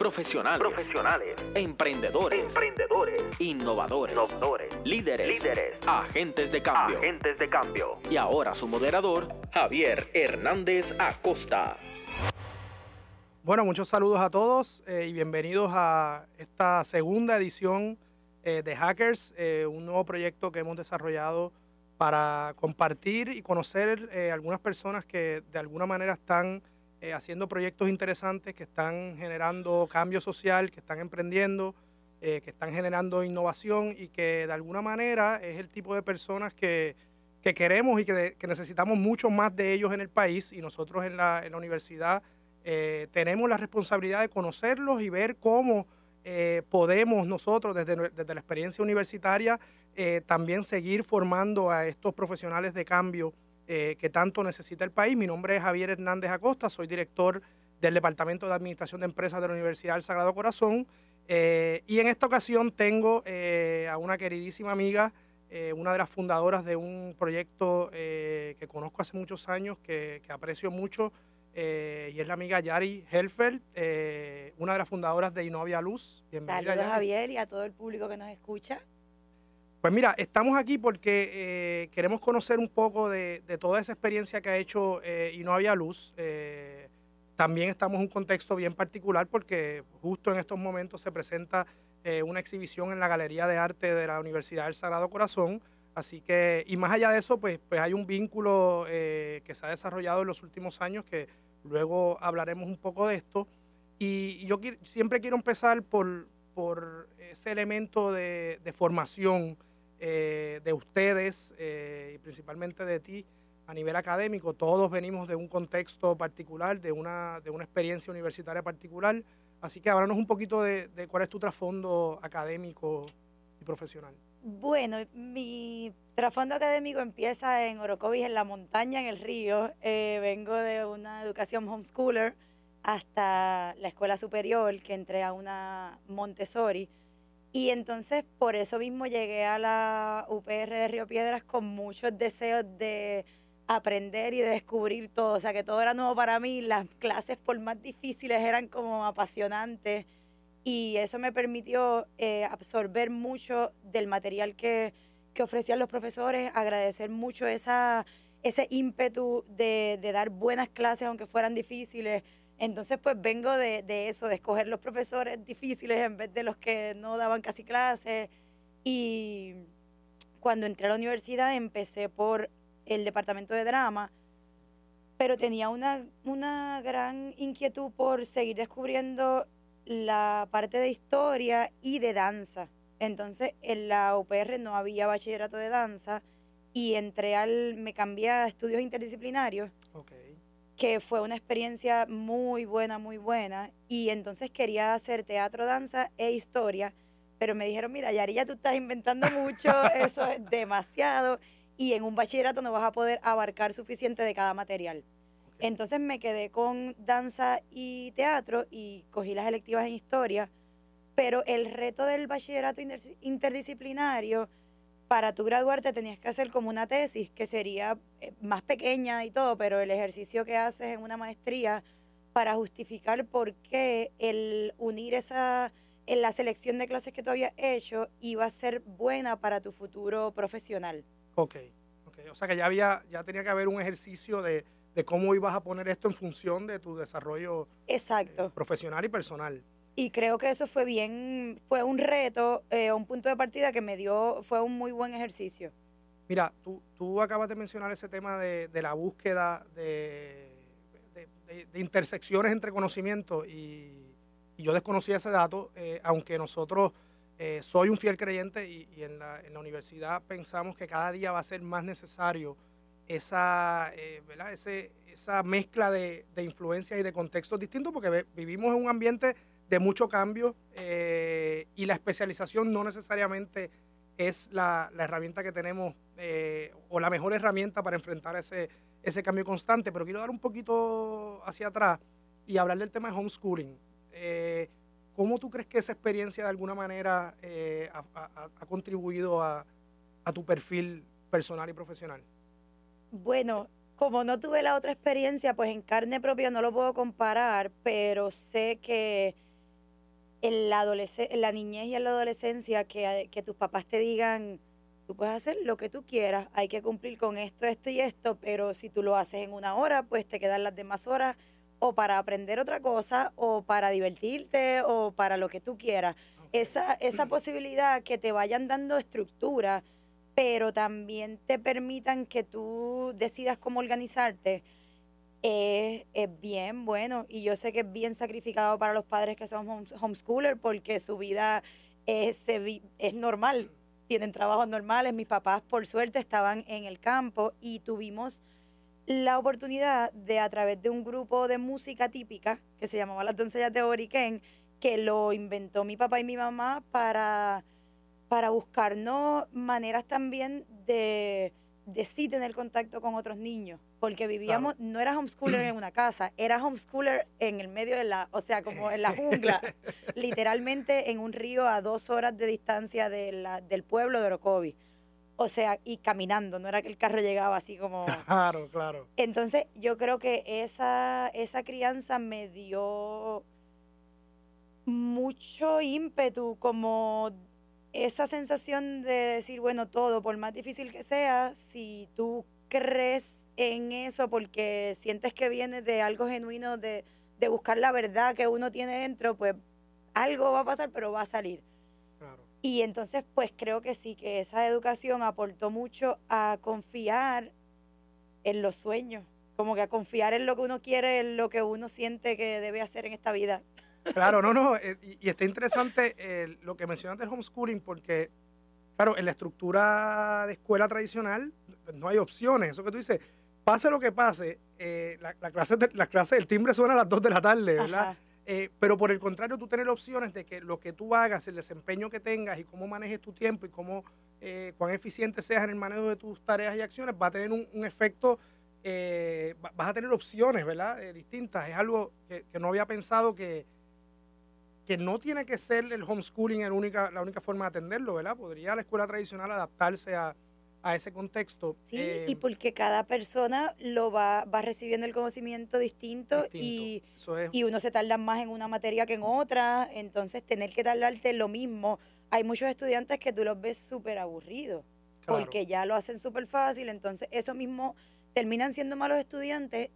profesionales, profesionales, emprendedores, emprendedores, innovadores, innovadores, líderes, líderes, agentes de cambio. agentes de cambio. Y ahora su moderador, Javier Hernández Acosta. Bueno, muchos saludos a todos eh, y bienvenidos a esta segunda edición eh, de Hackers, eh, un nuevo proyecto que hemos desarrollado para compartir y conocer eh, algunas personas que de alguna manera están eh, haciendo proyectos interesantes, que están generando cambio social, que están emprendiendo, eh, que están generando innovación y que de alguna manera es el tipo de personas que, que queremos y que, necesitamos mucho más de ellos en el país. Y nosotros en la, en la universidad eh, tenemos la responsabilidad de conocerlos y ver cómo podemos nosotros desde, desde la experiencia universitaria también seguir formando a estos profesionales de cambio eh, que tanto necesita el país. Mi nombre es Javier Hernández Acosta, soy director del Departamento de Administración de Empresas de la Universidad del Sagrado Corazón eh, y en esta ocasión tengo eh, a una queridísima amiga, una de las fundadoras de un proyecto que conozco hace muchos años, que, que aprecio mucho, y es la amiga Yari Helfeld, una de las fundadoras de Innovia Luz. Bienvenida, Saludos Yari. Javier y a todo el público que nos escucha. Pues mira, estamos aquí porque eh, queremos conocer un poco de, de toda esa experiencia que ha hecho eh, y no había luz. Eh, también estamos en un contexto bien particular porque justo en estos momentos se presenta eh, una exhibición en la Galería de Arte de la Universidad del Sagrado Corazón. Así que, y más allá de eso, pues, pues hay un vínculo eh, que se ha desarrollado en los últimos años que luego hablaremos un poco de esto. Y yo siempre quiero empezar por, por ese elemento de, de formación eh, de ustedes eh, y principalmente de ti a nivel académico. Todos venimos de un contexto particular, de una, de una experiencia universitaria particular. Así que háblanos un poquito de, de cuál es tu trasfondo académico y profesional. Bueno, mi trasfondo académico empieza en Orocovis, en la montaña, en el río. Eh, vengo de una educación homeschooler hasta la escuela superior, que entré a una Montessori. Y entonces por eso mismo llegué a la UPR de Río Piedras con muchos deseos de aprender y de descubrir todo. O sea, que todo era nuevo para mí. Las clases, por más difíciles, eran como apasionantes. Y eso me permitió eh, absorber mucho del material que, que ofrecían los profesores, agradecer mucho esa, ese ímpetu de, de dar buenas clases, aunque fueran difíciles. Entonces, pues vengo de, de eso, de escoger los profesores difíciles en vez de los que no daban casi clases. Y cuando entré a la universidad empecé por el departamento de drama, pero tenía una, una gran inquietud por seguir descubriendo la parte de historia y de danza. Entonces, en la UPR no había bachillerato de danza y entré al, me cambié a estudios interdisciplinarios Ok. Que fue una experiencia muy buena, muy buena. Y entonces quería hacer teatro, danza e historia, pero me dijeron, mira, Yari, ya tú estás inventando mucho, eso es demasiado, y en un bachillerato no vas a poder abarcar suficiente de cada material. Entonces me quedé con danza y teatro y cogí las electivas en historia, pero el reto del bachillerato inter- interdisciplinario, para tu graduarte tenías que hacer como una tesis que sería eh, más pequeña y todo, pero el ejercicio que haces en una maestría para justificar por qué el unir esa en la selección de clases que tú habías hecho iba a ser buena para tu futuro profesional. Ok. ok. O sea que ya, había, ya tenía que haber un ejercicio de, de cómo ibas a poner esto en función de tu desarrollo eh, Exacto. profesional y personal. Y creo que eso fue bien, fue un reto, eh, un punto de partida que me dio, fue un muy buen ejercicio. Mira, tú, tú acabas de mencionar ese tema de, de la búsqueda de, de- intersecciones entre conocimientos y, yo desconocía ese dato, eh, aunque nosotros, eh, soy un fiel creyente y, en, la, en la universidad pensamos que cada día va a ser más necesario esa, eh, ¿verdad? Ese, esa mezcla de, influencias y de contextos distintos porque vivimos en un ambiente de mucho cambio eh, y la especialización no necesariamente es la, herramienta que tenemos eh, o la mejor herramienta para enfrentar ese, ese cambio constante. Pero quiero dar un poquito hacia atrás y hablar del tema de homeschooling. Eh, ¿Cómo tú crees que esa experiencia de alguna manera ha, ha- ha contribuido a, a tu perfil personal y profesional? Bueno, como no tuve la otra experiencia, pues en carne propia no lo puedo comparar, pero sé que en la, en la niñez y en la adolescencia que, que tus papás te digan, tú puedes hacer lo que tú quieras, hay que cumplir con esto, esto y esto, pero si tú lo haces en una hora, pues te quedan las demás horas o para aprender otra cosa o para divertirte o para lo que tú quieras. Esa, esa posibilidad que te vayan dando estructura, pero también te permitan que tú decidas cómo organizarte es, bien bueno y yo sé que es bien sacrificado para los padres que son homeschooler porque su vida es, es normal, tienen trabajos normales. Mis papás, por suerte, estaban en el campo y tuvimos la oportunidad de, a través de un grupo de música típica que se llamaba Las Doncellas de Boriquén, que lo inventó mi papá y mi mamá para, para buscarnos maneras también de de sí tener contacto con otros niños, porque vivíamos, no era homeschooler en una casa, era homeschooler en el medio de la, o sea, como en la jungla, literalmente en un río a dos horas de distancia de la, del pueblo de Orocovi. O sea, y caminando, no era que el carro llegaba así como... Claro, claro. Entonces, yo creo que esa, esa crianza me dio mucho ímpetu como esa sensación de decir, bueno, todo, por más difícil que sea, si tú crees en eso porque sientes que viene de algo genuino, de, de buscar la verdad que uno tiene dentro, pues algo va a pasar, pero va a salir. Y entonces, pues creo que sí, que esa educación aportó mucho a confiar en los sueños, como que a confiar en lo que uno quiere, en lo que uno siente que debe hacer en esta vida. Claro, no, no, eh, y, está interesante eh, lo que mencionas del homeschooling porque, claro, en la estructura de escuela tradicional no hay opciones. Eso que tú dices, pase lo que pase, eh, la, clase la clase del timbre suena a las 2 de la tarde, ¿verdad? pero por el contrario, tú tienes opciones de que lo que tú hagas, el desempeño que tengas y cómo manejes tu tiempo y cómo cuán eficiente seas en el manejo de tus tareas y acciones, va a tener un, efecto, vas a tener opciones, ¿verdad? distintas. Es algo que no había pensado que, que no tiene que ser el homeschooling la única, la única forma de atenderlo, ¿verdad? Podría la escuela tradicional adaptarse a, ese contexto. Sí, y eh, porque cada persona lo va, va recibiendo el conocimiento distinto, Y, y uno se tarda más en una materia que en otra, entonces tener que tardarte lo mismo. Hay muchos estudiantes que tú los ves súper aburridos, porque ya lo hacen súper fácil, entonces eso mismo terminan siendo malos estudiantes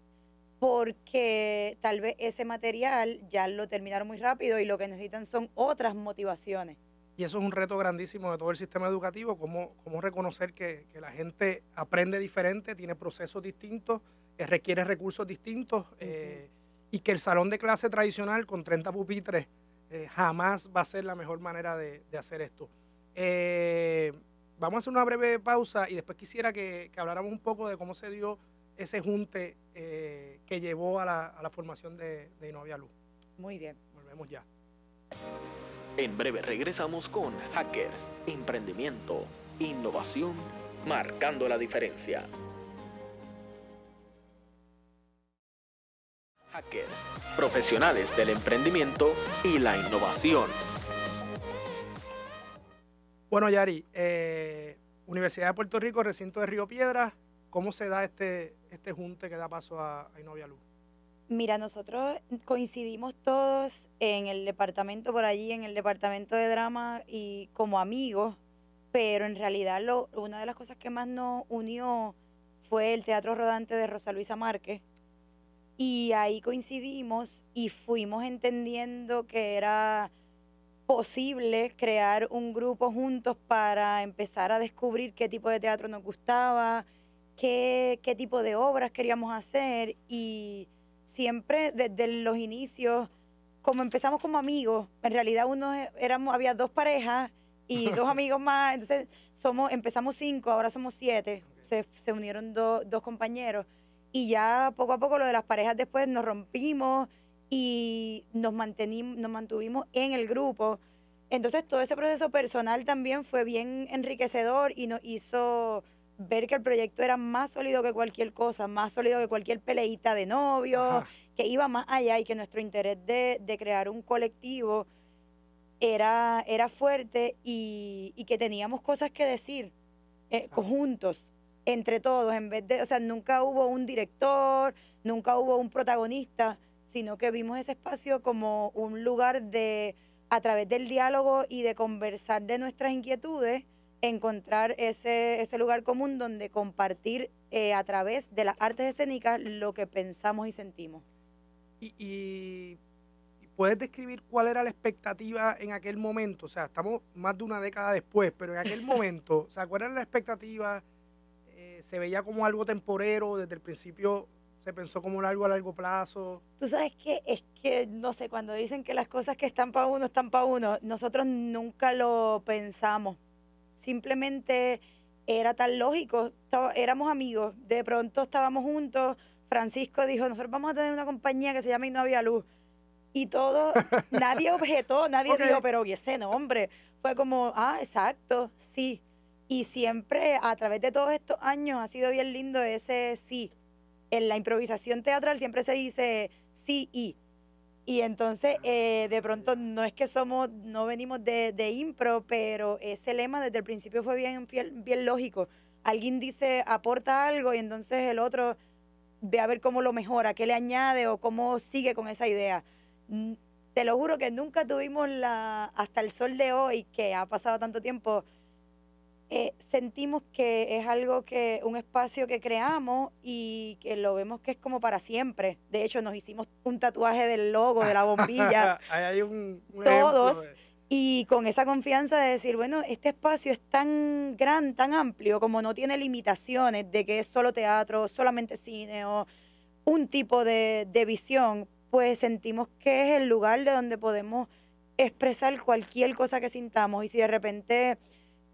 porque tal vez ese material ya lo terminaron muy rápido y lo que necesitan son otras motivaciones. Y eso es un reto grandísimo de todo el sistema educativo, cómo, cómo reconocer que, la gente aprende diferente, tiene procesos distintos, eh, requiere recursos distintos eh, y que el salón de clase tradicional con 30 pupitres eh, jamás va a ser la mejor manera de, hacer esto. vamos a hacer una breve pausa y después quisiera que, que habláramos un poco de cómo se dio ese junte que llevó a la, a la formación de, de Innovia Luz. Muy bien. Volvemos ya. En breve regresamos con Hackers, Emprendimiento, Innovación, marcando la diferencia. Hackers, profesionales del emprendimiento y la innovación. Bueno, Yari, eh, Universidad de Puerto Rico, recinto de Río Piedras, ¿Cómo se da este, este junte que da paso a, a? Mira, nosotros coincidimos todos en el departamento por allí, en el departamento de drama y como amigos, pero en realidad lo, una de las cosas que más nos unió fue el teatro rodante de Rosa Luisa Márquez. Y ahí coincidimos y fuimos entendiendo que era posible crear un grupo juntos para empezar a descubrir qué tipo de teatro nos gustaba, qué, qué tipo de obras queríamos hacer y siempre desde los inicios, como empezamos como amigos, en realidad uno éramos, había dos parejas y dos amigos más, entonces somos, empezamos cinco, ahora somos siete, se, se unieron dos compañeros y ya poco a poco lo de las parejas después nos rompimos y nos, mantenimos, nos mantuvimos en el grupo. Entonces todo ese proceso personal también fue bien enriquecedor y nos hizo ver que el proyecto era más sólido que cualquier cosa, más sólido que cualquier peleita de novio, que iba más allá y que nuestro interés de, crear un colectivo era, era fuerte y, que teníamos cosas que decir eh, juntos, entre todos, en vez de, o sea, nunca hubo un director, nunca hubo un protagonista, sino que vimos ese espacio como un lugar de a través del diálogo y de conversar de nuestras inquietudes, encontrar ese, ese lugar común donde compartir eh, a través de las artes escénicas lo que pensamos y sentimos. Y, y, puedes describir cuál era la expectativa en aquel momento, o sea, estamos más de una década después, pero en aquel momento, o sea, ¿cuál era la expectativa? Eh, ¿Se veía como algo temporero desde el principio? se pensó como algo a largo plazo. Tú sabes que es que, no sé, cuando dicen que las cosas que están para uno están para uno, nosotros nunca lo pensamos. Simplemente era tan lógico, éramos amigos, de pronto estábamos juntos, Francisco dijo, nosotros vamos a tener una compañía que se llama Y no había luz. Y todo, nadie objetó, nadie dijo, pero ¿y ese nombre? Fue como, ah, exacto, sí. Y siempre, a través de todos estos años, ha sido bien lindo ese sí en la improvisación teatral siempre se dice sí y. Y entonces, eh, de pronto, no es que somos, no venimos de, de, impro, pero ese lema desde el principio fue bien, bien lógico. Alguien dice, aporta algo y entonces el otro ve a ver cómo lo mejora, qué le añade o cómo sigue con esa idea. Te lo juro que nunca tuvimos la, hasta el sol de hoy, que ha pasado tanto tiempo, eh, sentimos que es algo que, un espacio que creamos y que lo vemos que es como para siempre. De hecho, nos hicimos un tatuaje del logo, de la bombilla. hay un, todos. Y con esa confianza de decir, bueno, este espacio es tan gran, tan amplio, como no tiene limitaciones de que es solo teatro, solamente cine o un tipo de, de visión, pues sentimos que es el lugar de donde podemos expresar cualquier cosa que sintamos. Y si de repente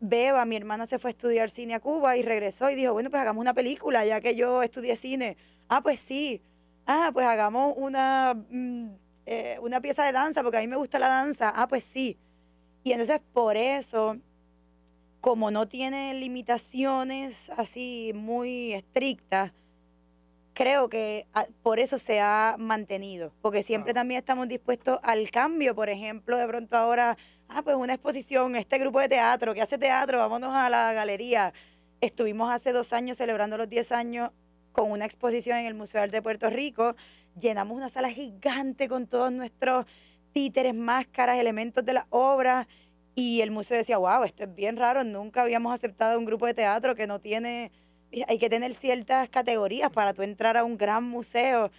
Beba, mi hermana se fue a estudiar cine a Cuba y regresó y dijo, bueno, pues hagamos una película, ya que yo estudié cine. Ah, pues sí. Ah, pues hagamos una, mm, eh, una pieza de danza, porque a mí me gusta la danza. Ah, pues sí. Y entonces por eso, como no tiene limitaciones así muy estrictas, creo que ah, por eso se ha mantenido, porque siempre también estamos dispuestos al cambio. Por ejemplo, de pronto ahora ah, pues una exposición, este grupo de teatro que hace teatro, vámonos a la galería. Estuvimos hace dos años celebrando los 10 años con una exposición en el Museo de Puerto Rico. Llenamos una sala gigante con todos nuestros títeres, máscaras, elementos de la obra. Y el museo decía, wow, esto es bien raro, nunca habíamos aceptado un grupo de teatro que no tiene, hay que tener ciertas categorías para tú entrar a un gran museo.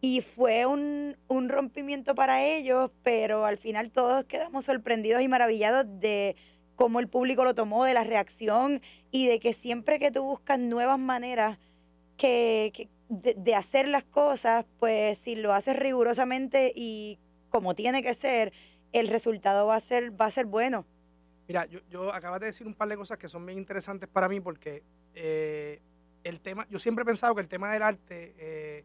Y fue un, rompimiento para ellos, pero al final todos quedamos sorprendidos y maravillados de cómo el público lo tomó, de la reacción y de que siempre que tú buscas nuevas maneras que, de, hacer las cosas, pues si lo haces rigurosamente y como tiene que ser, el resultado va a ser, va a ser bueno. Mira, yo, yo acabas de decir un par de cosas que son bien interesantes para mí porque eh, el tema, yo siempre he pensado que el tema del arte... Eh,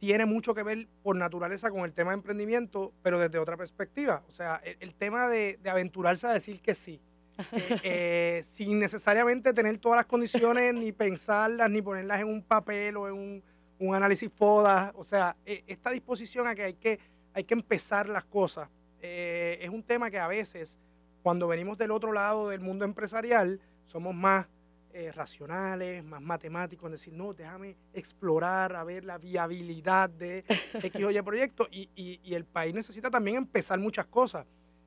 tiene mucho que ver por naturaleza con el tema de emprendimiento, pero desde otra perspectiva. O sea, el, tema de, aventurarse a decir que sí, eh, eh, sin necesariamente tener todas las condiciones, ni pensarlas, ni ponerlas en un papel o en un, análisis FODA. O sea, e, esta disposición a que hay que, hay que empezar las cosas eh, es un tema que a veces, cuando venimos del otro lado del mundo empresarial, somos más eh, racionales, más matemáticos, en decir, no, déjame explorar, a ver la viabilidad de X o Y proyecto. Y, y, el país necesita también empezar muchas cosas.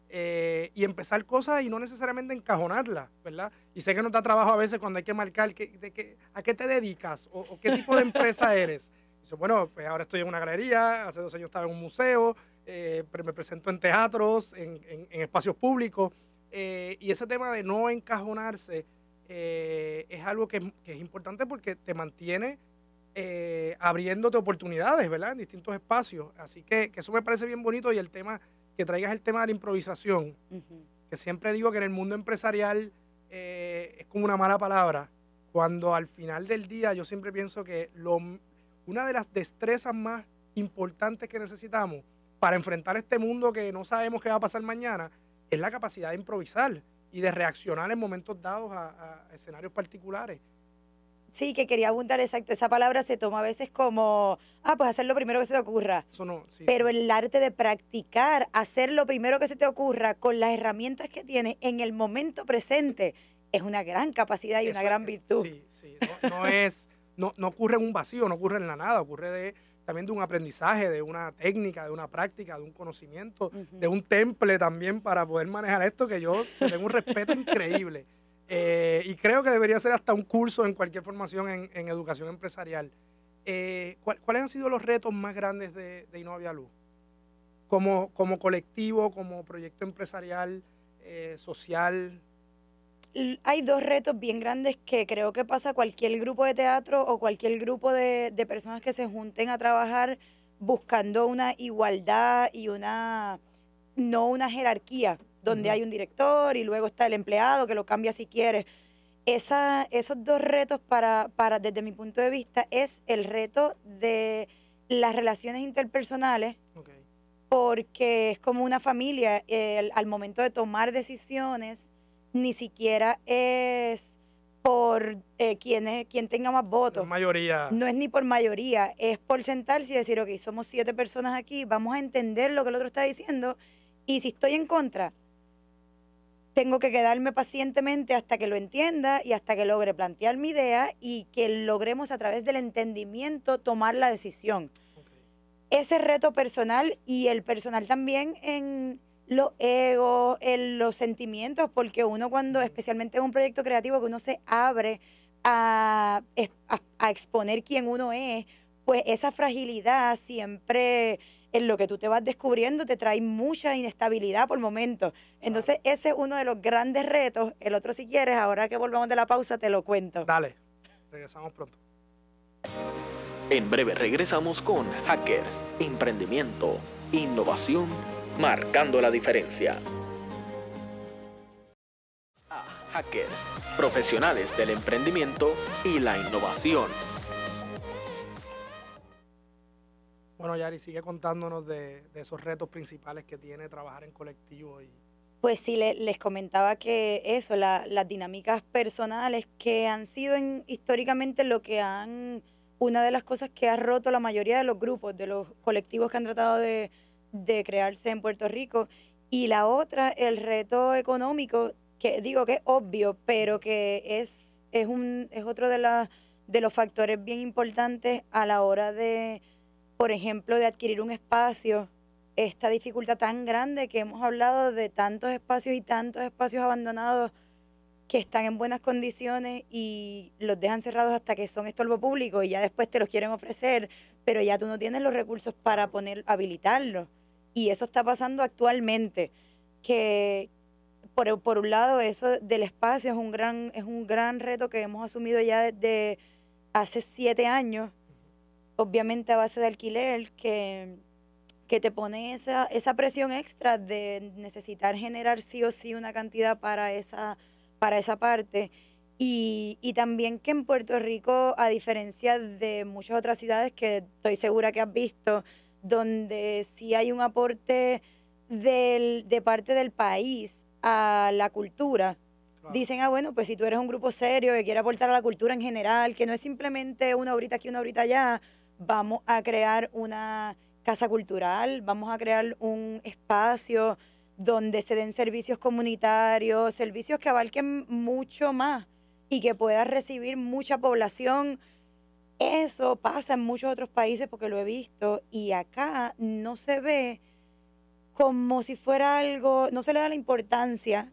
Eh, y empezar cosas y no necesariamente encajonarlas, ¿verdad? Y sé que no da trabajo a veces cuando hay que marcar que, de que, a qué te dedicas o, qué tipo de empresa eres. Y bueno, pues ahora estoy en una galería, hace dos años estaba en un museo, eh, me presento en teatros, en, en, espacios públicos. y ese tema de no encajonarse eh, es algo que, es importante porque te mantiene eh, abriéndote oportunidades, ¿verdad? En distintos espacios. Así que, eso me parece bien bonito y el tema, que traigas el tema de la improvisación, que siempre digo que en el mundo empresarial eh, es como una mala palabra, cuando al final del día yo siempre pienso que lo, una de las destrezas más importantes que necesitamos para enfrentar este mundo que no sabemos qué va a pasar mañana es la capacidad de improvisar y de reaccionar en momentos dados a, escenarios particulares. Sí, que quería apuntar exacto. Esa palabra se toma a veces como, ah, pues hacer lo primero que se te ocurra. Eso no, Pero el arte de practicar, hacer lo primero que se te ocurra con las herramientas que tienes en el momento presente, es una gran capacidad y una gran virtud. Sí, sí. No, es, no, no ocurre en un vacío, no ocurre en la nada, ocurre de también de un aprendizaje, de una técnica, de una práctica, de un conocimiento, de un temple también para poder manejar esto, que yo tengo un respeto increíble. Eh, y creo que debería ser hasta un curso en cualquier formación en, educación empresarial. Eh, ¿Cuáles han sido los retos más grandes de, de Innovia Luz? Como, como colectivo, como proyecto empresarial, eh, social, hay dos retos bien grandes que creo que pasa cualquier grupo de teatro o cualquier grupo de, personas que se junten a trabajar buscando una igualdad y una, no una jerarquía, donde hay un director y luego está el empleado que lo cambia si quiere. Esa, esos dos retos para, para, desde mi punto de vista, es el reto de las relaciones interpersonales, porque es como una familia, al momento de tomar decisiones, ni siquiera es por eh, quien, es, quien tenga más votos. mayoría. No es ni por mayoría, es por sentarse y decir, ok, somos siete personas aquí, vamos a entender lo que el otro está diciendo y si estoy en contra, tengo que quedarme pacientemente hasta que lo entienda y hasta que logre plantear mi idea y que logremos a través del entendimiento tomar la decisión. Ese reto personal y el personal también en los egos, los sentimientos, porque uno cuando, especialmente en un proyecto creativo, que uno se abre a, a, exponer quién uno es, pues esa fragilidad siempre en lo que tú te vas descubriendo te trae mucha inestabilidad por momentos. Entonces ese es uno de los grandes retos. El otro si quieres, ahora que volvamos de la pausa, te lo cuento. Dale, regresamos pronto. En breve regresamos con Hackers, Emprendimiento, Innovación marcando la diferencia. hackers, profesionales del emprendimiento y la innovación. Bueno, Yari, sigue contándonos de, esos retos principales que tiene trabajar en colectivo. Y... Pues sí, les comentaba que eso, las dinámicas personales que han sido históricamente lo que han, una de las cosas que ha roto la mayoría de los grupos, de los colectivos que han tratado de, de crearse en Puerto Rico. Y la otra, el reto económico, que digo que es obvio, pero que es, es, un, es otro de, la, de los factores bien importantes a la hora de, por ejemplo, de adquirir un espacio. Esta dificultad tan grande que hemos hablado de tantos espacios y tantos espacios abandonados que están en buenas condiciones y los dejan cerrados hasta que son estorbo público y ya después te los quieren ofrecer, pero ya tú no tienes los recursos para poner habilitarlos. Y eso está pasando actualmente, que por, por, un lado eso del espacio es un, gran, es un gran reto que hemos asumido ya desde hace siete años, obviamente a base de alquiler, que, que te pone esa, esa presión extra de necesitar generar sí o sí una cantidad para esa, para esa parte. Y, y, también que en Puerto Rico, a diferencia de muchas otras ciudades que estoy segura que has visto, donde sí hay un aporte del, de parte del país a la cultura. Dicen, ah, bueno, pues si tú eres un grupo serio que quiere aportar a la cultura en general, que no es simplemente una horita aquí, una horita allá, vamos a crear una casa cultural, vamos a crear un espacio donde se den servicios comunitarios, servicios que abarquen mucho más y que pueda recibir mucha población eso pasa en muchos otros países porque lo he visto y acá no se ve como si fuera algo, no se le da la importancia.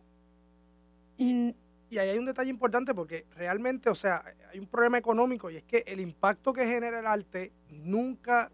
Y, y ahí hay un detalle importante porque realmente, o sea, hay un problema económico y es que el impacto que genera el arte nunca,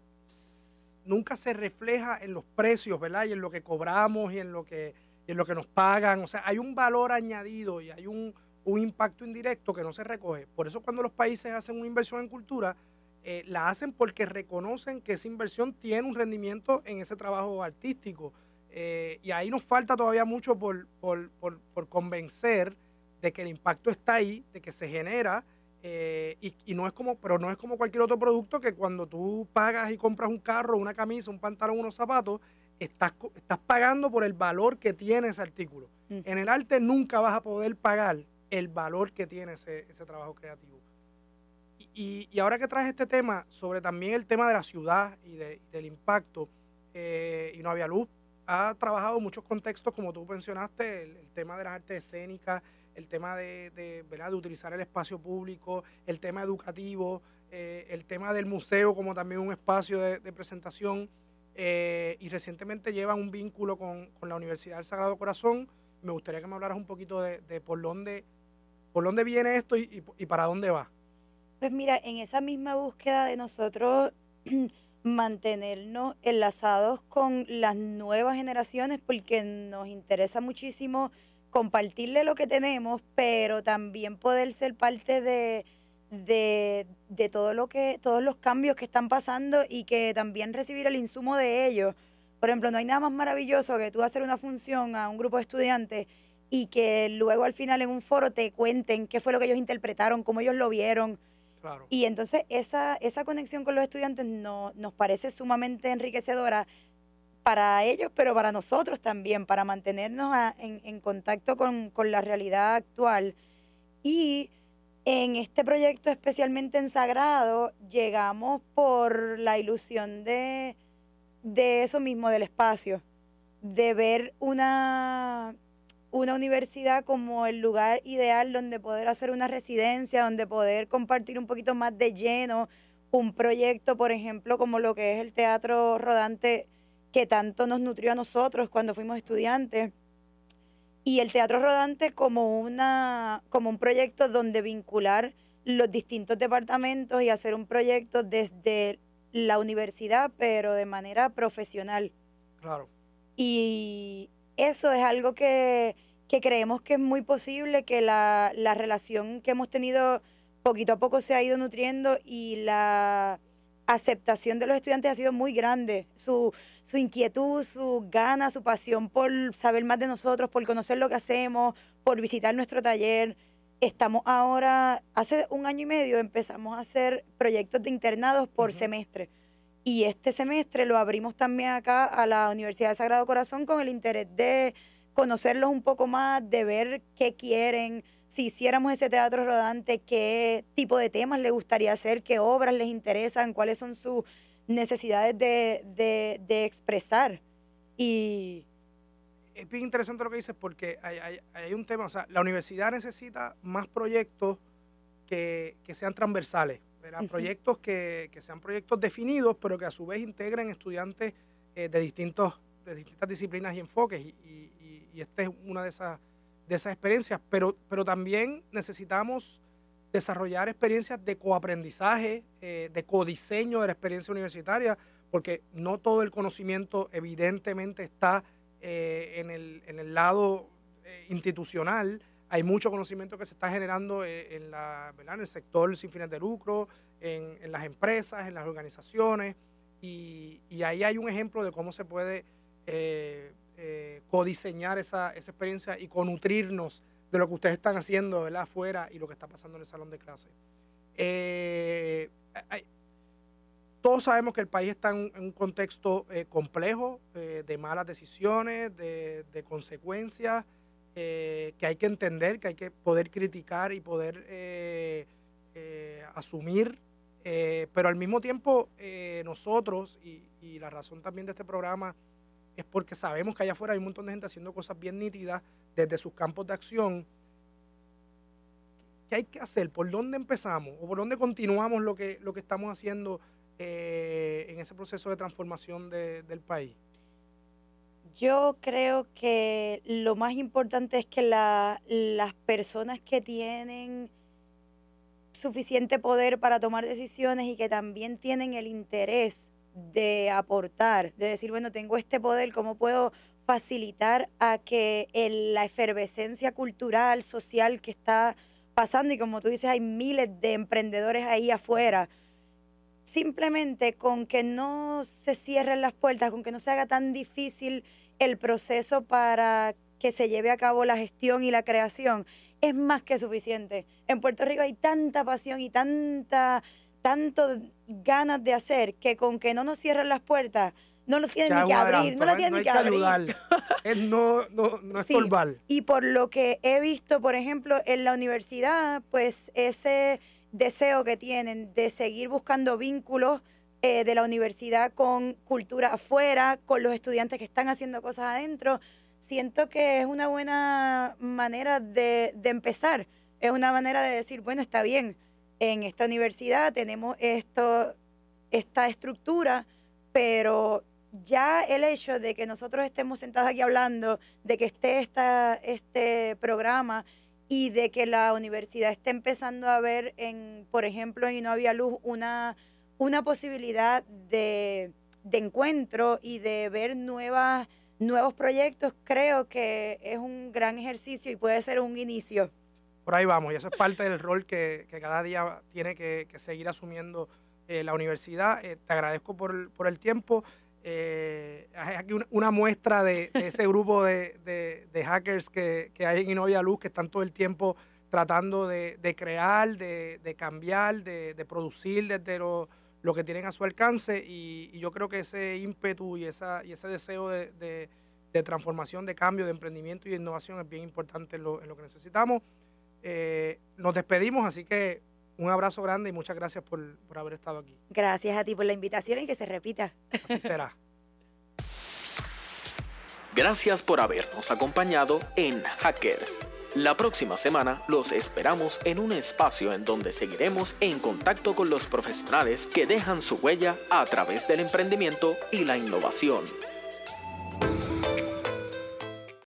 nunca se refleja en los precios, ¿verdad? Y en lo que cobramos y en lo que, y en lo que nos pagan. O sea, hay un valor añadido y hay un un impacto indirecto que no se recoge. Por eso cuando los países hacen una inversión en cultura, eh, la hacen porque reconocen que esa inversión tiene un rendimiento en ese trabajo artístico. Eh, y ahí nos falta todavía mucho por, por, convencer de que el impacto está ahí, de que se genera, eh, y, no es como, pero no es como cualquier otro producto que cuando tú pagas y compras un carro, una camisa, un pantalón, unos zapatos, estás, estás pagando por el valor que tiene ese artículo. En el arte nunca vas a poder pagar el valor que tiene ese, trabajo creativo. Y, ahora que traes este tema sobre también el tema de la ciudad y del impacto, eh, y no había luz, ha trabajado muchos contextos, como tú mencionaste, el, tema de las artes escénicas, el tema de, de, ¿verdad? de utilizar el espacio público, el tema educativo, eh, el tema del museo como también un espacio de, presentación. Eh, y recientemente llevan un vínculo con, la Universidad del Sagrado Corazón. Me gustaría que me hablaras un poquito de, por, dónde, por dónde viene esto y, y para dónde va. Pues mira, en esa misma búsqueda de nosotros mantenernos enlazados con las nuevas generaciones porque nos interesa muchísimo compartirle lo que tenemos, pero también poder ser parte de, de, todo lo que, todos los cambios que están pasando y que también recibir el insumo de ellos. Por ejemplo, no hay nada más maravilloso que tú hacer una función a un grupo de estudiantes y que luego al final en un foro te cuenten qué fue lo que ellos interpretaron, cómo ellos lo vieron. Y entonces esa, esa conexión con los estudiantes no, nos parece sumamente enriquecedora para ellos, pero para nosotros también, para mantenernos en, en, contacto con, con la realidad actual. Y en este proyecto, especialmente en Sagrado, llegamos por la ilusión de, eso mismo, del espacio, de ver una, una universidad como el lugar ideal donde poder hacer una residencia, donde poder compartir un poquito más de lleno un proyecto, por ejemplo, como lo que es el teatro rodante que tanto nos nutrió a nosotros cuando fuimos estudiantes y el teatro rodante como, una, como un proyecto donde vincular los distintos departamentos y hacer un proyecto desde la universidad, pero de manera profesional. Claro. Y eso es algo que, que creemos que es muy posible, que la, la relación que hemos tenido poquito a poco se ha ido nutriendo y la aceptación de los estudiantes ha sido muy grande. Su, su inquietud, su ganas, su pasión por saber más de nosotros, por conocer lo que hacemos, por visitar nuestro taller. Estamos ahora, hace un año y medio empezamos a hacer proyectos de internados por semestre. Y este semestre lo abrimos también acá a la Universidad de Sagrado Corazón con el interés de conocerlos un poco más, de ver qué quieren, si hiciéramos ese teatro rodante, qué tipo de temas les gustaría hacer, qué obras les interesan, cuáles son sus necesidades de, expresar. Y es bien interesante lo que dices porque hay, un tema, o sea, la universidad necesita más proyectos que, sean transversales, proyectos que, sean proyectos definidos, pero que a su vez integren estudiantes eh, de, distintos, de distintas disciplinas y enfoques. Y, y, y esta es una de esas de esas experiencias, pero, pero también necesitamos desarrollar experiencias de coaprendizaje, eh, de codiseño de la experiencia universitaria, porque no todo el conocimiento evidentemente está eh, en, el, en, el, lado eh, institucional. Hay mucho conocimiento que se está generando en, la, en el sector sin fines de lucro, en, en las empresas, en las organizaciones, y, ahí hay un ejemplo de cómo se puede codiseñar esa, esa, experiencia y conutrirnos de lo que ustedes están haciendo afuera y lo que está pasando en el salón de clase. Eh, todos sabemos que el país está en, un contexto eh, complejo, de malas decisiones, de, de consecuencias, que hay que entender, que hay que poder criticar y poder asumir, pero al mismo tiempo nosotros, y, y la razón también de este programa, es porque sabemos que allá afuera hay un montón de gente haciendo cosas bien nítidas desde sus campos de acción. ¿Qué hay que hacer? ¿Por dónde empezamos? ¿O por dónde continuamos lo que, lo que estamos haciendo eh, en ese proceso de transformación del país? Yo creo que lo más importante es que las personas que tienen suficiente poder para tomar decisiones y que también tienen el interés de aportar, de decir, bueno, tengo este poder, ¿cómo puedo facilitar a que la efervescencia cultural, social que está pasando, y como tú dices, hay miles de emprendedores ahí afuera, simplemente con que no se cierren las puertas, con que no se haga tan difícil el proceso para que se lleve a cabo la gestión y la creación, es más que suficiente. En Puerto Rico hay tanta pasión y tanta tanto ganas de hacer que con que no nos cierren las puertas, no nos tienen ni que abrir, no las tienen ni que, abrir. es no, no, no es Y por lo que he visto, por ejemplo, en la universidad, pues ese deseo que tienen de seguir buscando vínculos eh, de la universidad con cultura afuera, con los estudiantes que están haciendo cosas adentro. Siento que es una buena manera de, de empezar. Es una manera de decir, bueno, está bien, en esta universidad tenemos esto, esta estructura, pero ya el hecho de que nosotros estemos sentados aquí hablando, de que esté esta, este programa y de que la universidad esté empezando a ver, en, por ejemplo, en No Había Luz, una, una posibilidad de, de encuentro y de ver nuevas, nuevos proyectos, creo que es un gran ejercicio y puede ser un inicio. Por ahí vamos, y eso es parte del rol que, que cada día tiene que, seguir asumiendo eh, la universidad. Eh, te agradezco por, por el tiempo. Eh, aquí una, muestra de, ese grupo de, de, hackers que, que, hay en Innovia Luz, que están todo el tiempo tratando de, crear, de, cambiar, de, producir desde lo, lo, que tienen a su alcance. Y, yo creo que ese ímpetu y, esa, y ese deseo de, transformación, de cambio, de emprendimiento y de innovación es bien importante lo, en lo que necesitamos. Eh, nos despedimos, así que un abrazo grande y muchas gracias por, por, haber estado aquí. Gracias a ti por la invitación y que se repita. Así será. Gracias por habernos acompañado en Hackers. La próxima semana los esperamos en un espacio en donde seguiremos en contacto con los profesionales que dejan su huella a través del emprendimiento y la innovación.